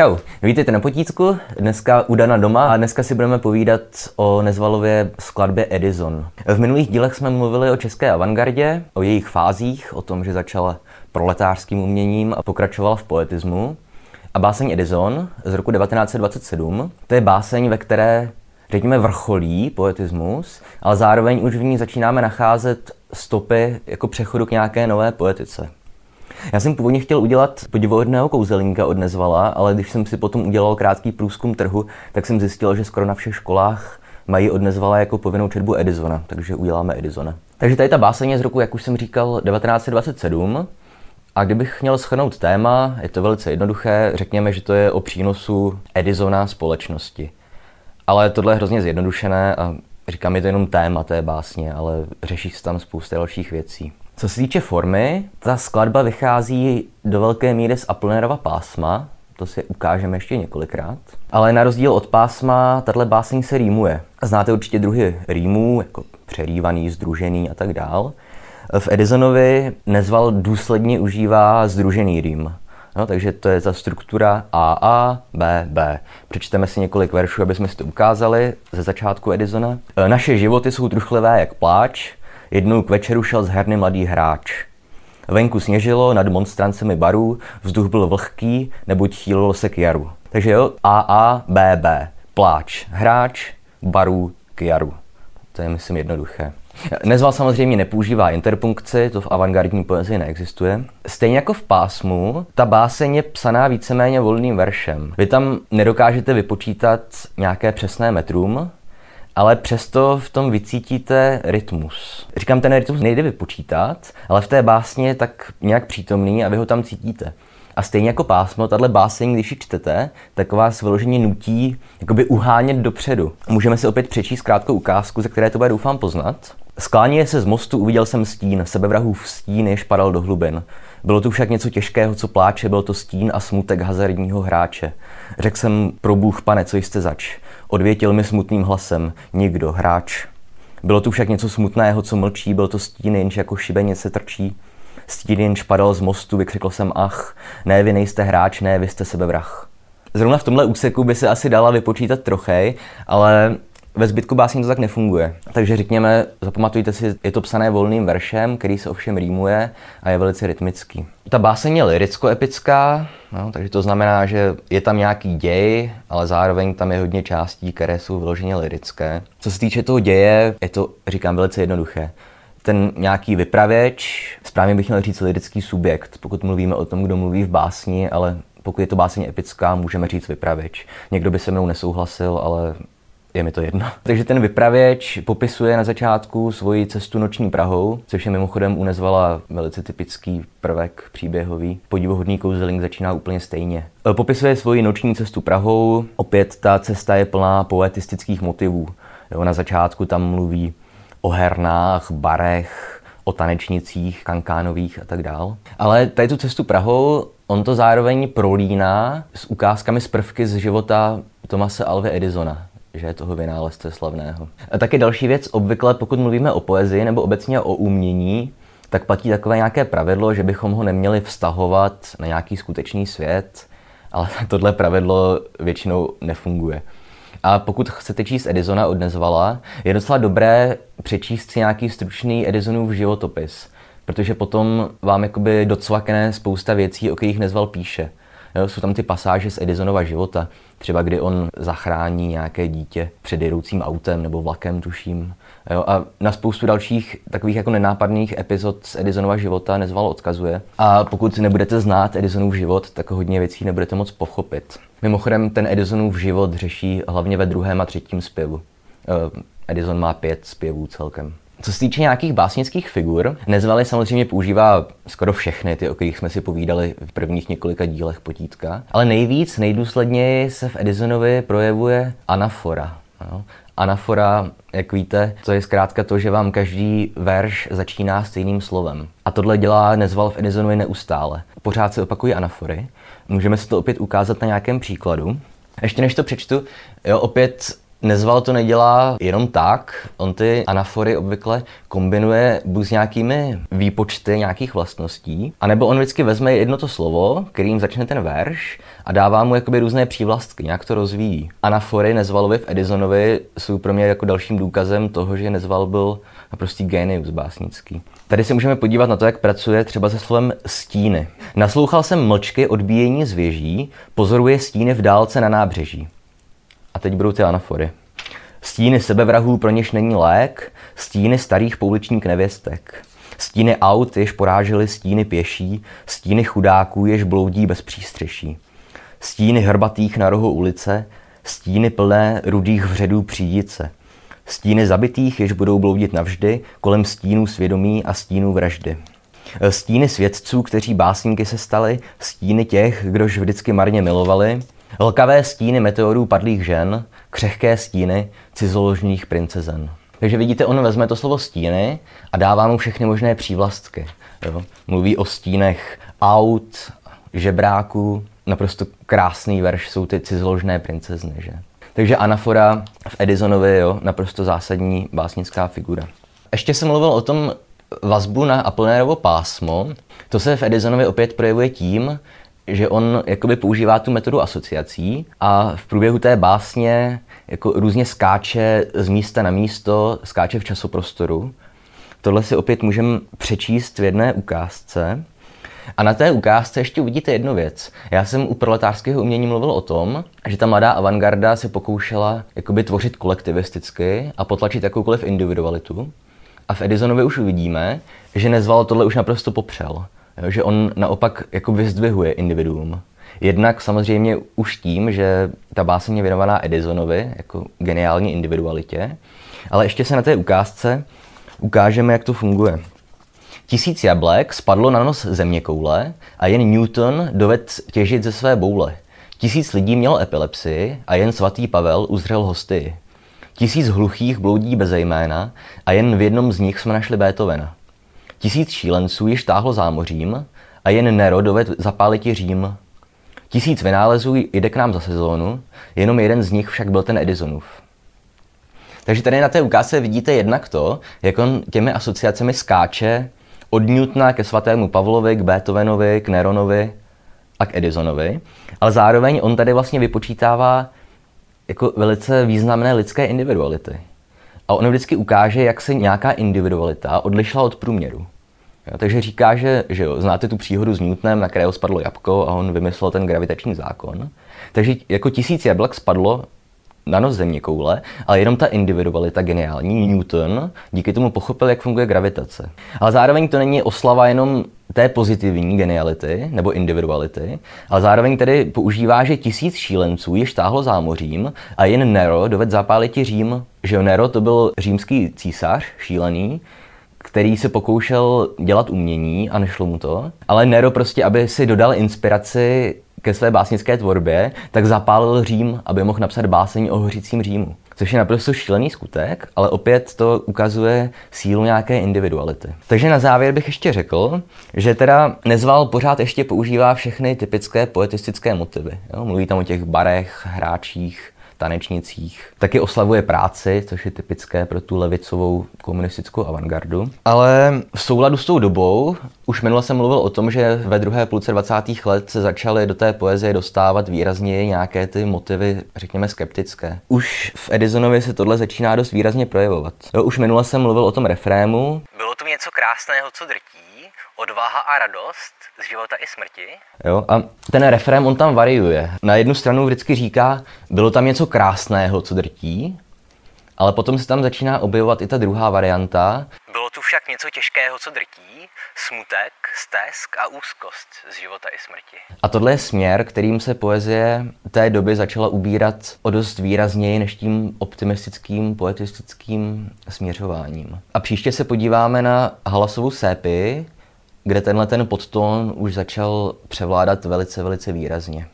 čau. Vítejte na potícku, dneska u Dana doma a dneska si budeme povídat o Nezvalově skladbě Edison. V minulých dílech jsme mluvili o české avantgardě, o jejich fázích, o tom, že začala proletářským uměním a pokračovala v poetismu. A báseň Edison z roku 1927, to je báseň, ve které řekněme, vrcholí poetismus, ale zároveň už v ní začínáme nacházet stopy jako přechodu k nějaké nové poetice. Já jsem původně chtěl udělat podivuhodného kouzelníka od Nezvala, ale když jsem si potom udělal krátký průzkum trhu, tak jsem zjistil, že skoro na všech školách mají od Nezvala jako povinnou četbu Edisona, takže uděláme Edisona. Takže tady ta báseň je z roku, jak už jsem říkal, 1927. A kdybych měl schrnout téma, je to velice jednoduché, řekněme, že to je o přínosu Edisona společnosti. Ale tohle je hrozně zjednodušené a říkám, je to jenom téma té básně, ale řeší se tam spousta dalších věcí. Co se týče formy, ta skladba vychází do velké míry z Apollonérova pásma, to si ukážeme ještě několikrát. Ale na rozdíl od pásma, tahle báseň se rýmuje. Znáte určitě druhy rýmů, jako přerývaný, združený a tak dál. V Edisonovi Nezval důsledně užívá združený rým. No, takže to je ta struktura AA, B, B. Přečteme si několik veršů, aby jsme si to ukázali ze začátku Edisona. E, naše životy jsou truchlivé jak pláč, jednou k večeru šel z herny mladý hráč. Venku sněžilo nad monstrancemi barů, vzduch byl vlhký, neboť chýlilo se k jaru. Takže jo, AA, BB, pláč, hráč, barů k jaru. To je, myslím, jednoduché. Nezval samozřejmě nepoužívá interpunkci, to v avantgardní poezii neexistuje. Stejně jako v pásmu, ta báseň je psaná víceméně volným veršem. Vy tam nedokážete vypočítat nějaké přesné metrum, ale přesto v tom vycítíte rytmus. Říkám, ten rytmus nejde vypočítat, ale v té básně je tak nějak přítomný a vy ho tam cítíte. A stejně jako pásmo, tahle báseň, když ji čtete, tak vás vyloženě nutí jakoby uhánět dopředu. Můžeme si opět přečíst krátkou ukázku, ze které to bude doufám poznat. Skláněje se z mostu, uviděl jsem stín, v stín, jež padal do hlubin. Bylo tu však něco těžkého, co pláče, byl to stín a smutek hazardního hráče. Řekl jsem, pro Bůh, pane, co jste zač? Odvětil mi smutným hlasem, nikdo, hráč. Bylo tu však něco smutného, co mlčí, byl to stín, jenž jako šibeně se trčí. Stín jenž padal z mostu, vykřikl jsem ach, ne, vy nejste hráč, ne, vy jste sebevrah. Zrovna v tomhle úseku by se asi dala vypočítat trochej, ale ve zbytku básní to tak nefunguje. Takže řekněme, zapamatujte si, je to psané volným veršem, který se ovšem rýmuje a je velice rytmický. Ta báseň je liricko-epická, no, takže to znamená, že je tam nějaký děj, ale zároveň tam je hodně částí, které jsou vyloženě lirické. Co se týče toho děje, je to, říkám, velice jednoduché ten nějaký vypravěč, správně bych měl říct lirický subjekt, pokud mluvíme o tom, kdo mluví v básni, ale pokud je to báseň epická, můžeme říct vypravěč. Někdo by se mnou nesouhlasil, ale je mi to jedno. Takže ten vypravěč popisuje na začátku svoji cestu noční Prahou, což je mimochodem unezvala velice typický prvek příběhový. Podivuhodný kouzelník začíná úplně stejně. E, popisuje svoji noční cestu Prahou, opět ta cesta je plná poetistických motivů. Jo, na začátku tam mluví o hernách, barech, o tanečnicích, kankánových a tak dál. Ale tady tu cestu Prahou on to zároveň prolíná s ukázkami z prvky z života Tomase Alve Edisona, že je toho vynálezce slavného. A taky další věc, obvykle pokud mluvíme o poezii nebo obecně o umění, tak platí takové nějaké pravidlo, že bychom ho neměli vztahovat na nějaký skutečný svět, ale tohle pravidlo většinou nefunguje. A pokud chcete číst Edisona od Nezvala, je docela dobré přečíst si nějaký stručný Edisonův životopis, protože potom vám jakoby docvakne spousta věcí, o kterých Nezval píše. Jo, jsou tam ty pasáže z Edisonova života, třeba kdy on zachrání nějaké dítě před jedoucím autem nebo vlakem, tuším. Jo, a na spoustu dalších takových jako nenápadných epizod z Edisonova života nezval odkazuje. A pokud nebudete znát Edisonův život, tak hodně věcí nebudete moc pochopit. Mimochodem, ten Edisonův život řeší hlavně ve druhém a třetím zpěvu. Edison má pět zpěvů celkem. Co se týče nějakých básnických figur, Nezvali samozřejmě používá skoro všechny ty, o kterých jsme si povídali v prvních několika dílech potítka, ale nejvíc, nejdůsledněji se v Edisonovi projevuje anafora. No. Anafora, jak víte, to je zkrátka to, že vám každý verš začíná stejným slovem. A tohle dělá Nezval v Edisonovi neustále. Pořád se opakují anafory. Můžeme si to opět ukázat na nějakém příkladu. Ještě než to přečtu, jo, opět Nezval to nedělá jenom tak, on ty anafory obvykle kombinuje buď s nějakými výpočty nějakých vlastností, anebo on vždycky vezme jedno to slovo, kterým začne ten verš a dává mu jakoby různé přívlastky, nějak to rozvíjí. Anafory Nezvalovi v Edisonovi jsou pro mě jako dalším důkazem toho, že Nezval byl naprostý genius básnický. Tady se můžeme podívat na to, jak pracuje třeba se slovem stíny. Naslouchal jsem mlčky odbíjení z věží, pozoruje stíny v dálce na nábřeží. A teď budou ty anafory. Stíny sebevrahů, pro něž není lék, stíny starých pouličních nevěstek. Stíny aut, jež porážely stíny pěší, stíny chudáků, jež bloudí bez přístřeší. Stíny hrbatých na rohu ulice, stíny plné rudých vředů přídice. Stíny zabitých, jež budou bloudit navždy, kolem stínů svědomí a stínů vraždy. Stíny svědců, kteří básníky se stali, stíny těch, kdož vždycky marně milovali, Lkavé stíny meteorů padlých žen, křehké stíny cizoložných princezen. Takže vidíte, on vezme to slovo stíny a dává mu všechny možné přívlastky. Jo. Mluví o stínech aut, žebráků, naprosto krásný verš jsou ty cizoložné princezny. Že? Takže anafora v Edisonovi, jo, naprosto zásadní básnická figura. Ještě jsem mluvil o tom vazbu na Apollinarovo pásmo. To se v Edisonovi opět projevuje tím, že on jakoby používá tu metodu asociací a v průběhu té básně jako různě skáče z místa na místo, skáče v časoprostoru. Tohle si opět můžeme přečíst v jedné ukázce. A na té ukázce ještě uvidíte jednu věc. Já jsem u proletářského umění mluvil o tom, že ta mladá avantgarda se pokoušela jakoby tvořit kolektivisticky a potlačit jakoukoliv individualitu. A v Edisonovi už uvidíme, že nezval tohle už naprosto popřel. Že on naopak jako vyzdvihuje individuum. Jednak samozřejmě už tím, že ta báseň je věnovaná Edisonovi, jako geniální individualitě, ale ještě se na té ukázce ukážeme, jak to funguje. Tisíc jablek spadlo na nos země koule a jen Newton doved těžit ze své boule. Tisíc lidí mělo epilepsii a jen svatý Pavel uzřel hosty. Tisíc hluchých bloudí bez jména a jen v jednom z nich jsme našli Beethovena. Tisíc šílenců již táhlo zámořím a jen Nero doved zapálit Řím. Tisíc vynálezů jde k nám za sezónu, jenom jeden z nich však byl ten Edisonův. Takže tady na té ukázce vidíte jednak to, jak on těmi asociacemi skáče od Newtona ke svatému Pavlovi, k Beethovenovi, k Neronovi a k Edisonovi, ale zároveň on tady vlastně vypočítává jako velice významné lidské individuality. A on vždycky ukáže, jak se nějaká individualita odlišila od průměru. Jo, takže říká, že, že jo, znáte tu příhodu s Newtonem, na kterého spadlo jabko a on vymyslel ten gravitační zákon. Takže jako tisíc jablek spadlo na nos země koule, ale jenom ta individualita geniální, Newton, díky tomu pochopil, jak funguje gravitace. Ale zároveň to není oslava jenom té pozitivní geniality nebo individuality, ale zároveň tedy používá, že tisíc šílenců již táhlo zámořím a jen Nero doved zapálit Řím. Že Nero to byl římský císař, šílený, který se pokoušel dělat umění a nešlo mu to. Ale Nero prostě, aby si dodal inspiraci ke své básnické tvorbě, tak zapálil Řím, aby mohl napsat báseň o hořícím Římu. Což je naprosto šílený skutek, ale opět to ukazuje sílu nějaké individuality. Takže na závěr bych ještě řekl, že teda Nezval pořád ještě používá všechny typické poetistické motivy. Jo? Mluví tam o těch barech, hráčích, tanečnicích. Taky oslavuje práci, což je typické pro tu levicovou komunistickou avantgardu. Ale v souladu s tou dobou, už minule jsem mluvil o tom, že ve druhé půlce 20. let se začaly do té poezie dostávat výrazně nějaké ty motivy, řekněme, skeptické. Už v Edisonovi se tohle začíná dost výrazně projevovat. Jo, už minule jsem mluvil o tom refrému. Bylo to něco krásného, co drtí, odvaha a radost z života i smrti. Jo, a ten refrém on tam variuje. Na jednu stranu vždycky říká, bylo tam něco krásného, co drtí, ale potom se tam začíná objevovat i ta druhá varianta. Bylo tu však něco těžkého, co drtí, smutek, stesk a úzkost z života i smrti. A tohle je směr, kterým se poezie té doby začala ubírat o dost výrazněji než tím optimistickým, poetistickým směřováním. A příště se podíváme na Halasovu sépi, kde tenhle ten podtón už začal převládat velice, velice výrazně.